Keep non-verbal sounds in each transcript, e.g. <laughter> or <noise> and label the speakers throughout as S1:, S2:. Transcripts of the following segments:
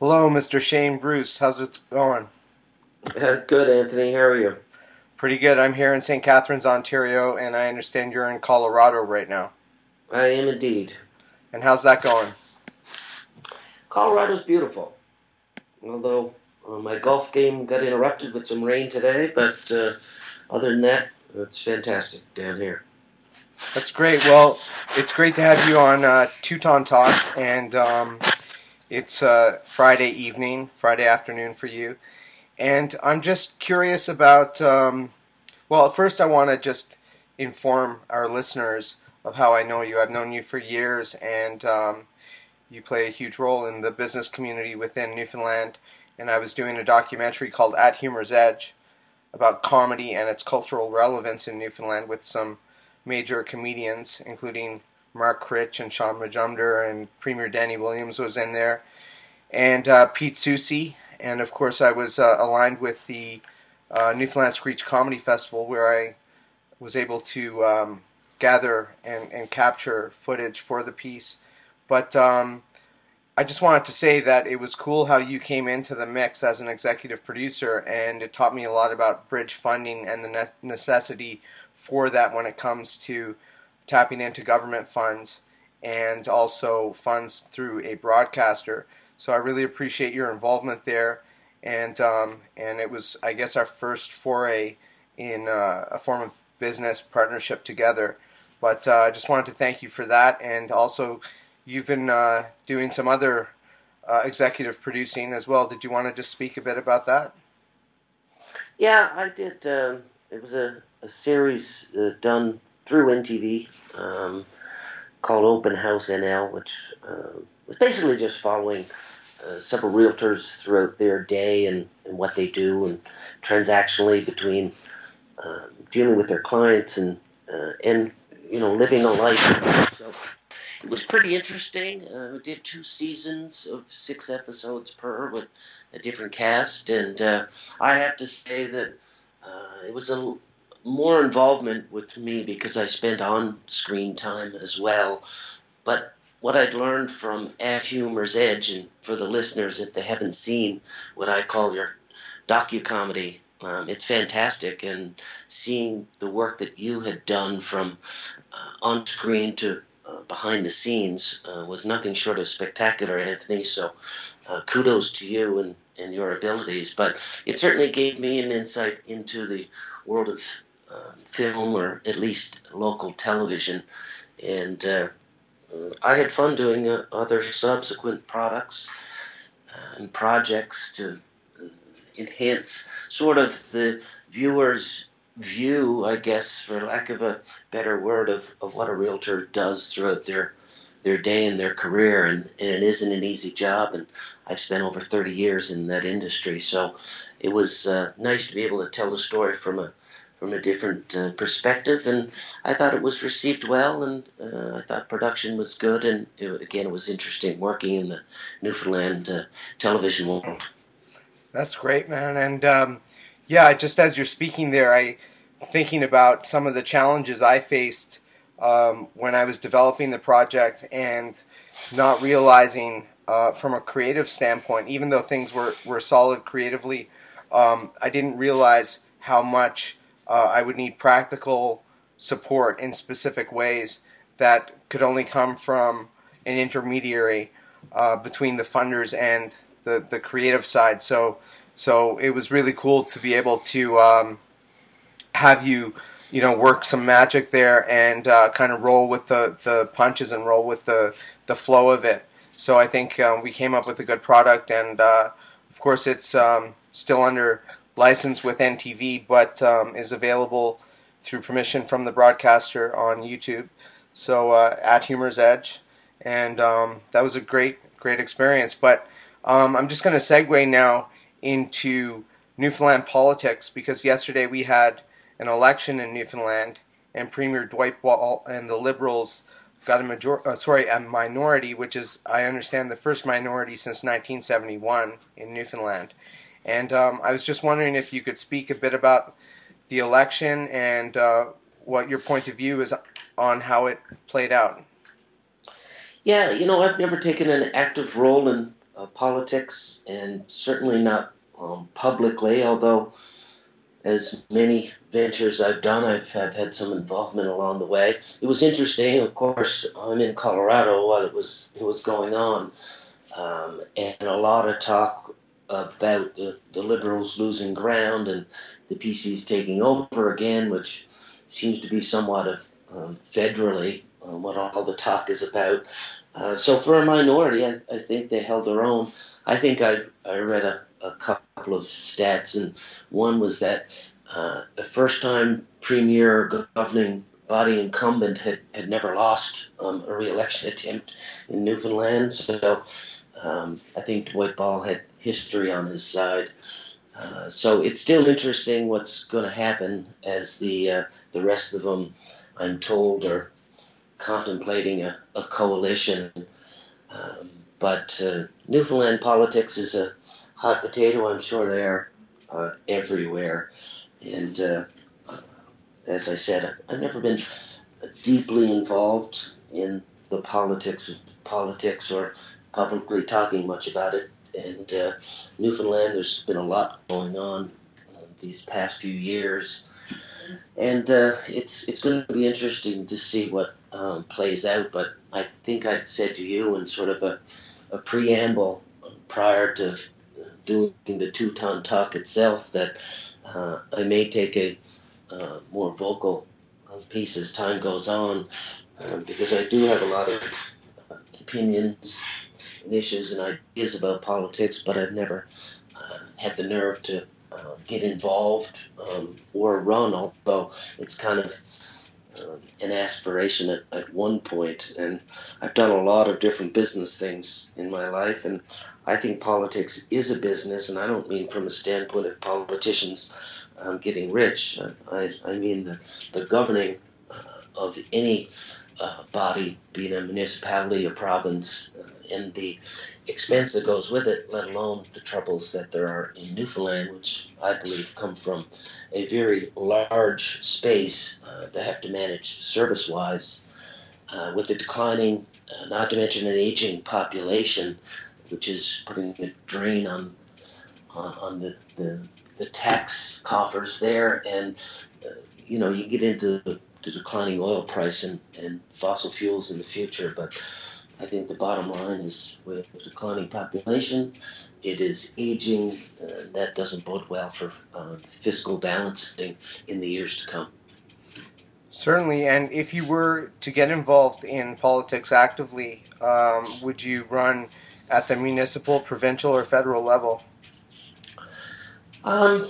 S1: Hello, Mr. Shane Bruce. How's it going?
S2: Uh, good, Anthony. How are you?
S1: Pretty good. I'm here in St. Catharines, Ontario, and I understand you're in Colorado right now.
S2: I am indeed.
S1: And how's that going?
S2: Colorado's beautiful. Although uh, my golf game got interrupted with some rain today, but uh, other than that, it's fantastic down here.
S1: That's great. Well, it's great to have you on uh, Teuton Talk, and um, it's uh, Friday evening, Friday afternoon for you. And I'm just curious about. Um, well, first, I want to just inform our listeners of how I know you. I've known you for years, and um, you play a huge role in the business community within Newfoundland. And I was doing a documentary called At Humor's Edge about comedy and its cultural relevance in Newfoundland with some major comedians, including Mark Critch and Shaun Majumder, and Premier Danny Williams was in there, and uh, Pete Soucy. And of course, I was uh, aligned with the uh, Newfoundland Screech Comedy Festival, where I was able to um, gather and, and capture footage for the piece. But um, I just wanted to say that it was cool how you came into the mix as an executive producer, and it taught me a lot about bridge funding and the ne- necessity for that when it comes to tapping into government funds and also funds through a broadcaster. So I really appreciate your involvement there, and um, and it was I guess our first foray in uh, a form of business partnership together. But uh, I just wanted to thank you for that, and also you've been uh, doing some other uh, executive producing as well. Did you want to just speak a bit about that?
S2: Yeah, I did. Um, it was a, a series uh, done through NTV um, called Open House NL, which uh, was basically just following uh, several realtors throughout their day and, and what they do and transactionally between uh, dealing with their clients and uh, and you know living a life. So it was pretty interesting. Uh, we did two seasons of six episodes per with a different cast, and uh, I have to say that uh, it was a more involvement with me because I spent on screen time as well. But what I'd learned from At Humor's Edge, and for the listeners, if they haven't seen what I call your docu comedy, um, it's fantastic. And seeing the work that you had done from uh, on screen to uh, behind the scenes uh, was nothing short of spectacular, Anthony. So uh, kudos to you and, and your abilities. But it certainly gave me an insight into the world of uh, film or at least local television. And uh, I had fun doing uh, other subsequent products and projects to enhance sort of the viewer's view, I guess, for lack of a better word, of, of what a realtor does throughout their their day and their career, and, and it isn't an easy job. And I've spent over 30 years in that industry, so it was uh, nice to be able to tell the story from a from a different uh, perspective. And I thought it was received well, and uh, I thought production was good. And it, again, it was interesting working in the Newfoundland uh, television world.
S1: That's great, man. And um, yeah, just as you're speaking there, I thinking about some of the challenges I faced um, when I was developing the project and not realizing uh, from a creative standpoint, even though things were, were solid creatively, um, I didn't realize how much uh, I would need practical support in specific ways that could only come from an intermediary uh, between the funders and the, the creative side. So so it was really cool to be able to um, have you you know work some magic there and uh, kind of roll with the, the punches and roll with the the flow of it. So I think um, we came up with a good product, and uh, of course it's um, still under license with NTV, but um, is available through permission from the broadcaster on YouTube. So uh, at Humor's Edge, and um, that was a great, great experience. But um, I'm just going to segue now into Newfoundland politics because yesterday we had an election in Newfoundland, and Premier Dwight Ball and the Liberals got a major, uh, sorry, a minority, which is I understand the first minority since 1971 in Newfoundland. And um, I was just wondering if you could speak a bit about the election and uh, what your point of view is on how it played out.
S2: Yeah, you know, I've never taken an active role in uh, politics, and certainly not um, publicly, although as many ventures I've done, I've, I've had some involvement along the way. It was interesting, of course, I'm in Colorado while it was, it was going on, um, and a lot of talk about the, the Liberals losing ground and the PCs taking over again, which seems to be somewhat of um, federally uh, what all the talk is about. Uh, so for a minority, I, I, think they held their own. I think I, I read a, a couple of stats, and one was that uh, the first time premier governing body incumbent had, had never lost um, a re-election attempt in Newfoundland. So um, I think Dwight Ball had history on his side. Uh, so it's still interesting what's going to happen as the uh, the rest of them, I'm told, are contemplating a, a coalition. Um, but uh, Newfoundland politics is a hot potato. I'm sure they are uh, everywhere. And uh, as I said, I've never been deeply involved in the politics of politics or publicly talking much about it. And uh, Newfoundland, there's been a lot going on uh, these past few years, and uh, it's it's going to be interesting to see what um, plays out. But I think I'd said to you in sort of a, a preamble prior to doing the two ton talk itself that uh, I may take a uh, more vocal piece as time goes on because I do have a lot of opinions issues and ideas about politics, but I've never uh, had the nerve to uh, get involved um, or run, although it's kind of uh, an aspiration at, at one point. And I've done a lot of different business things in my life, and I think politics is a business, and I don't mean from a standpoint of politicians um, getting rich. I, I mean the, the governing uh, of any uh, body, being a municipality, a province, uh, and the expense that goes with it, let alone the troubles that there are in Newfoundland, which I believe come from a very large space uh, to have to manage service wise. Uh, with the declining, uh, not to mention an aging population, which is putting a drain on on the, the, the tax coffers there, and uh, you know you get into the, the declining oil price and, and fossil fuels in the future, but I think the bottom line is with the declining population, it is aging. Uh, that doesn't bode well for uh, fiscal balancing in the years to come.
S1: Certainly, and if you were to get involved in politics actively, um, would you run at the municipal, provincial, or federal level?
S2: Um,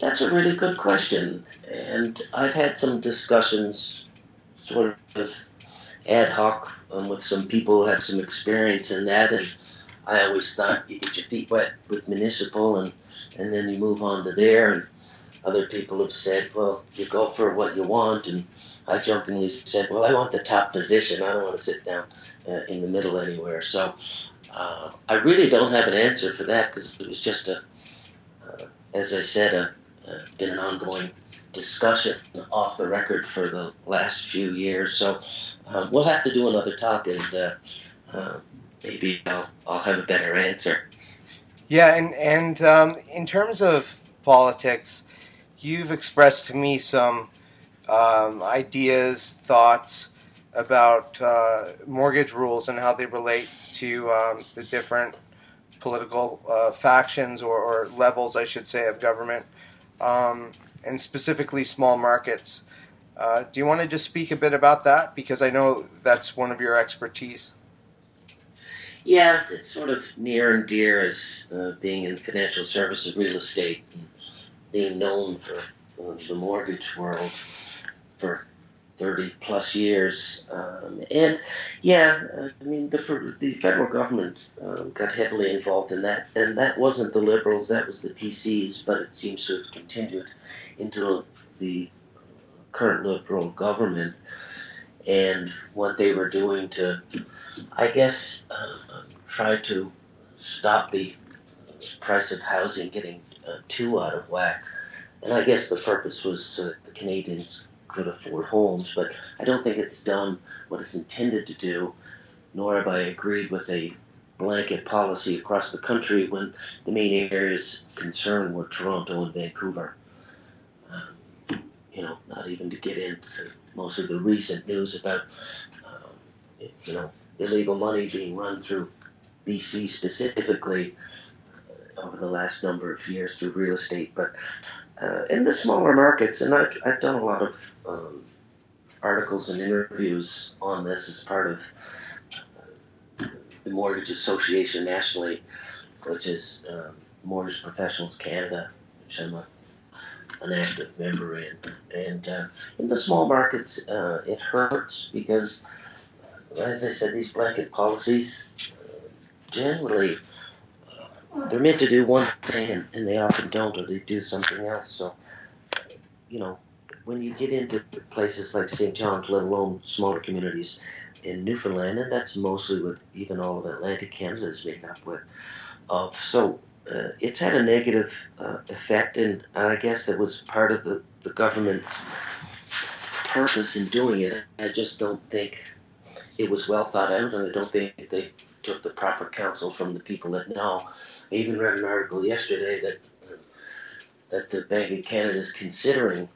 S2: that's a really good question, and I've had some discussions, sort of ad hoc um, with some people who have some experience in that. And I always thought you get your feet wet with municipal, and and then you move on to there. And other people have said, well, you go for what you want. And I jokingly said, well, I want the top position. I don't want to sit down uh, in the middle anywhere. So uh, I really don't have an answer for that because it was just a, uh, as I said, a, uh, been an ongoing discussion off the record for the last few years. So um, we'll have to do another talk, and uh, uh, maybe I'll, I'll have a better answer.
S1: Yeah, and and um, in terms of politics, you've expressed to me some um, ideas, thoughts about uh, mortgage rules and how they relate to um, the different political uh, factions or, or, levels, I should say, of government. And specifically small markets. Uh, do you want to just speak a bit about that? Because I know that's one of your expertise.
S2: Yeah, it's sort of near and dear as uh, being in financial services, real estate, being known for uh, the mortgage world 30 plus years. Um, and yeah, I mean, the, the federal government um, got heavily involved in that. And that wasn't the Liberals, that was the PCs, but it seems to have continued into the current Liberal government. And what they were doing to, I guess, uh, try to stop the price of housing getting uh, too out of whack. And I guess the purpose was uh, the Canadians could afford homes, but I don't think it's done what it's intended to do, nor have I agreed with a blanket policy across the country when the main areas concerned were Toronto and Vancouver. Um, you know, not even to get into most of the recent news about, um, you know, illegal money being run through BC specifically uh, over the last number of years through real estate, but uh, in the smaller markets, and I've, I've done a lot of um, articles and interviews on this as part of uh, the Mortgage Association nationally, which is um, Mortgage Professionals Canada, which I'm a, an active member in. And uh, in the small markets, uh, it hurts because, as I said, these blanket policies generally they're meant to do one and, and, they often don't or they do something else. So you know when you get into places like st john's let alone smaller communities in newfoundland and that's mostly what even all of atlantic canada is made up with of so uh, it's had a negative uh, effect and i guess it was part of the, the government's purpose in doing it. I just don't think it was well thought out and i don't think they took the proper counsel from the people that know. I even read an article yesterday that that the Bank of Canada is considering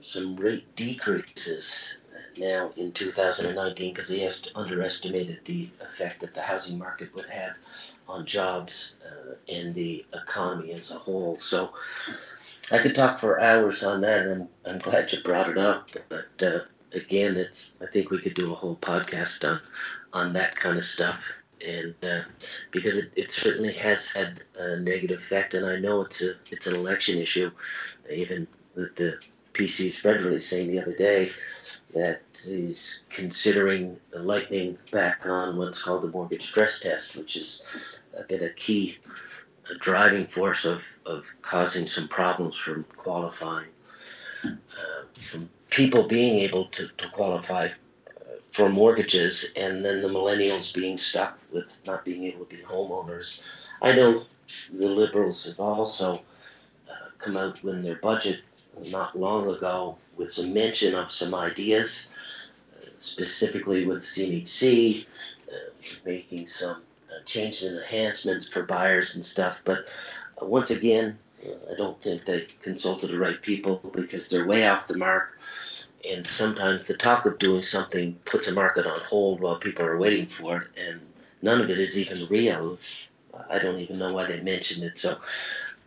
S2: some rate decreases now in 2019 because they est- underestimated the effect that the housing market would have on jobs uh, and the economy as a whole. So I could talk for hours on that, and I'm, I'm glad you brought it up. But uh, again, it's I think we could do a whole podcast on on that kind of stuff and uh, because it, it certainly has had a negative effect, and I know it's a it's an election issue, even with the PC's federally saying the other day that he's considering lightening back on what's called the mortgage stress test, which has been a key a driving force of, of causing some problems from qualifying, uh, from people being able to, to qualify for mortgages, and then the millennials being stuck with not being able to be homeowners. I know the liberals have also uh, come out with their budget not long ago with some mention of some ideas, uh, specifically with CMHC, uh, making some uh, changes and enhancements for buyers and stuff. But uh, once again, uh, I don't think they consulted the right people because they're way off the mark and sometimes the talk of doing something puts a market on hold while people are waiting for it, and none of it is even real. I don't even know why they mentioned it. So,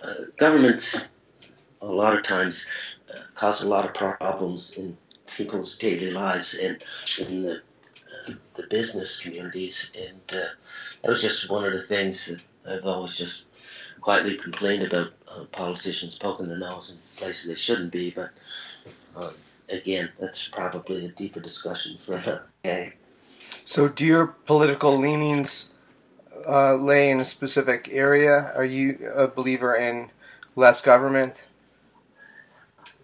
S2: uh, governments a lot of times uh, cause a lot of problems in people's daily lives and in the uh, the business communities, and uh, that was just one of the things that I've always just quietly complained about uh, politicians poking their nose in places they shouldn't be, but. Um, again, that's probably a deeper discussion for another day.
S1: So, do your political leanings uh, lay in a specific area? Are you a believer in less government?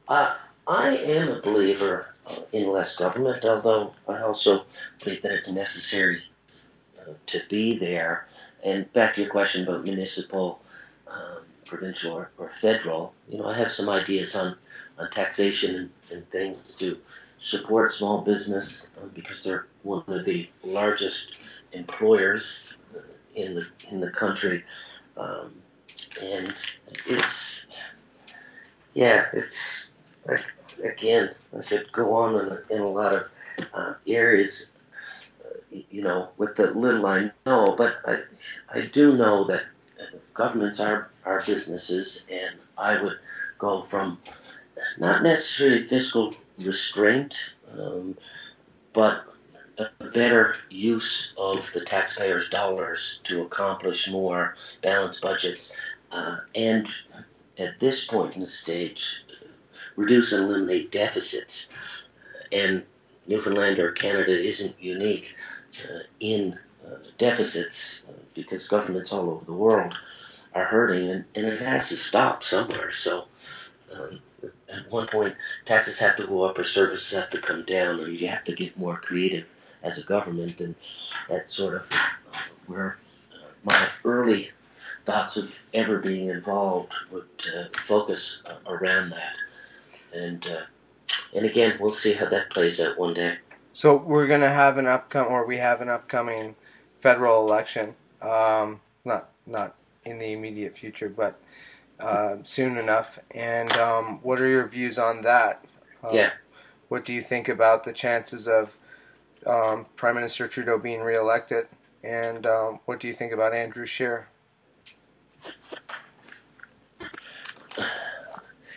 S2: Uh, I am a believer in less government, although I also believe that it's necessary uh, to be there. And back to your question about municipal, provincial, or, or federal, you know, I have some ideas on on taxation and, and things to support small business uh, because they're one of the largest employers in the in the country, um, and it's yeah, it's again I could go on in, in a lot of uh, areas, uh, you know, with the little I know, but I I do know that governments are are businesses, and I would go from not necessarily fiscal restraint, um, but a better use of the taxpayers' dollars to accomplish more balanced budgets, uh, and at this point in the stage, reduce and eliminate deficits. And Newfoundland or Canada isn't unique uh, in uh, deficits uh, because governments all over the world are hurting, and, and it has to stop somewhere. So. Um, at one point taxes have to go up or services have to come down or you have to get more creative as a government and that's sort of uh, where uh, my early thoughts of ever being involved would uh, focus uh, around that and uh, and again we'll see how that plays out one day
S1: so we're going to have an upcoming or we have an upcoming federal election Um, not not in the immediate future, but uh, soon enough. And um, what are your views on that?
S2: Uh, yeah.
S1: What do you think about the chances of um, Prime Minister Trudeau being reelected? And um, what do you think about Andrew Scheer?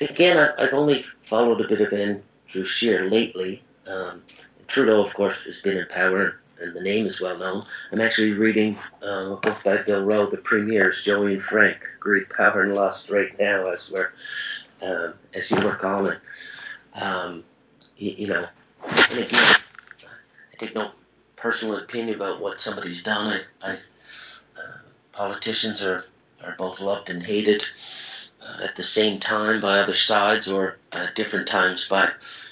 S2: Again, I've only followed a bit of Andrew Scheer lately. Um, Trudeau, of course, has been in power and the name is well known. I'm actually reading uh, a book by Bill Rowe, The Premiers, Joey and Frank, Great Power and Lust right now as we're, um, as you work on it. Um, you, you, know, and again, I take no personal opinion about what somebody's done. I, I uh, politicians are, are both loved and hated uh, at the same time by other sides or at different times by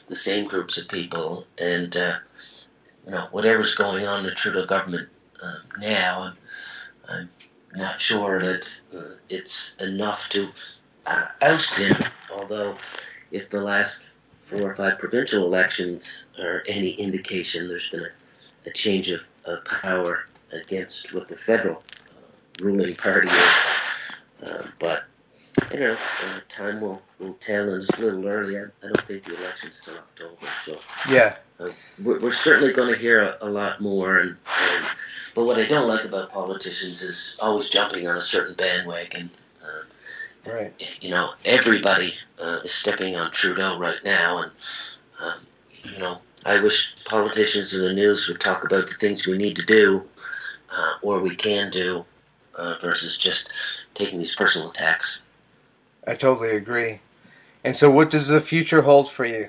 S2: the same groups of people. And uh, you know, whatever's going on in the Trudeau government uh, now, I'm, not sure that uh, it's enough to uh, oust him. Although, if the last four or five provincial elections are any indication, there's been a, a change of, of, power against what the federal uh, ruling party is. Uh, but Don't know. Time will, will tell, and it's a little early. I, I don't think the election's till October, so
S1: yeah,
S2: uh, we're, we're, certainly going to hear a, a lot more. And, and, but what I don't like about politicians is always jumping on a certain bandwagon.
S1: Uh, right.
S2: You know, everybody uh, is stepping on Trudeau right now, and um, you know, I wish politicians in the news would talk about the things we need to do uh, or we can do. Uh, versus just taking these personal attacks.
S1: I totally agree. And so, what does the future hold for you?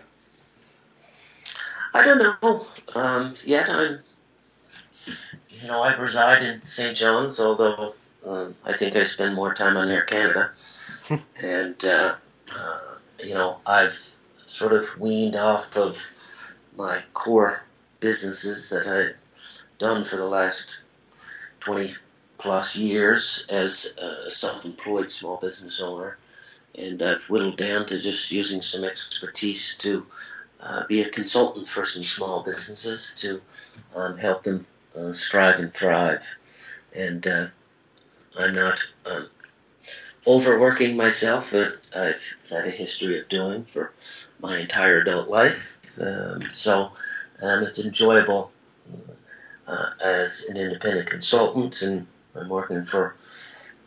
S2: I don't know. Um, yet I'm, you know, I reside in St. John's, although um, I think I spend more time on Air Canada. <laughs> and, uh, uh, you know, I've sort of weaned off of my core businesses that I'd done for the last 20 plus years as a self employed small business owner and I've whittled down to just using some expertise to uh, be a consultant for some small businesses to um, help them uh, strive and thrive. And uh, I'm not um, overworking myself, but I've had a history of doing for my entire adult life. Um, so um, it's enjoyable uh, as an independent consultant, and I'm working for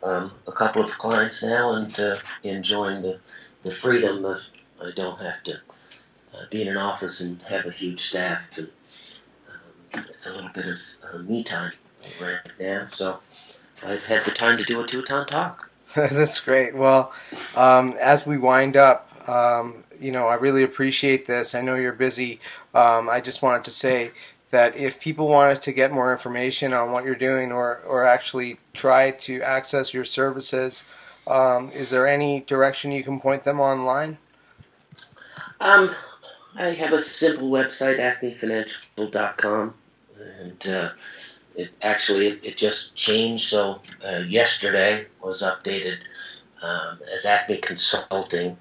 S2: um, a couple of clients now and uh, enjoying the, the freedom that I don't have to uh, be in an office and have a huge staff. And um, it's a little bit of uh, me time right now. So I've had the time to do a two-ton talk. <laughs>
S1: That's great. Well, um, as we wind up, um, you know, I really appreciate this. I know you're busy. Um, I just wanted to say that if people wanted to get more information on what you're doing or, or actually try to access your services, um, is there any direction you can point them online?
S2: Um, I have a simple website, acmefinancial.com, and uh, it actually it, it, just changed. So uh, yesterday was updated um, as Acme Consulting.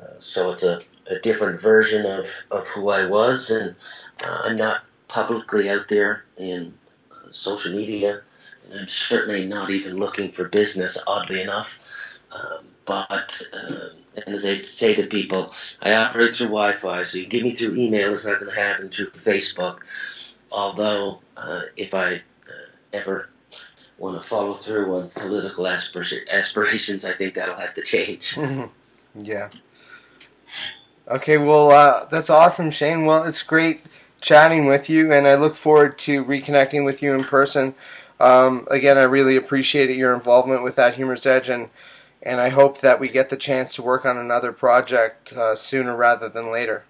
S2: Uh, so it's a, a different version of, of who I was, and uh, I'm not publicly out there in uh, social media, and I'm certainly not even looking for business, oddly enough. Um, but um, and as I say to people, I operate through Wi-Fi, so you give me through email. It's not going to happen through Facebook. Although, uh, if I uh, ever want to follow through on political aspir- aspirations, I think that'll have to change. <laughs>
S1: yeah. Okay, well, uh, that's awesome, Shane. Well, it's great chatting with you, and I look forward to reconnecting with you in person. Um, again, I really appreciated your involvement with that Humor's Edge, and and I hope that we get the chance to work on another project uh, sooner rather than later.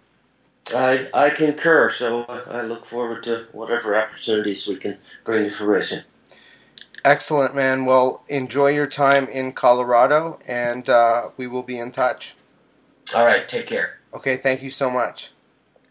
S2: I I concur. So I look forward to whatever opportunities we can bring to fruition.
S1: Excellent, man. Well, enjoy your time in Colorado, and uh, we will be in touch.
S2: All right. Take care.
S1: Okay. Thank you so much.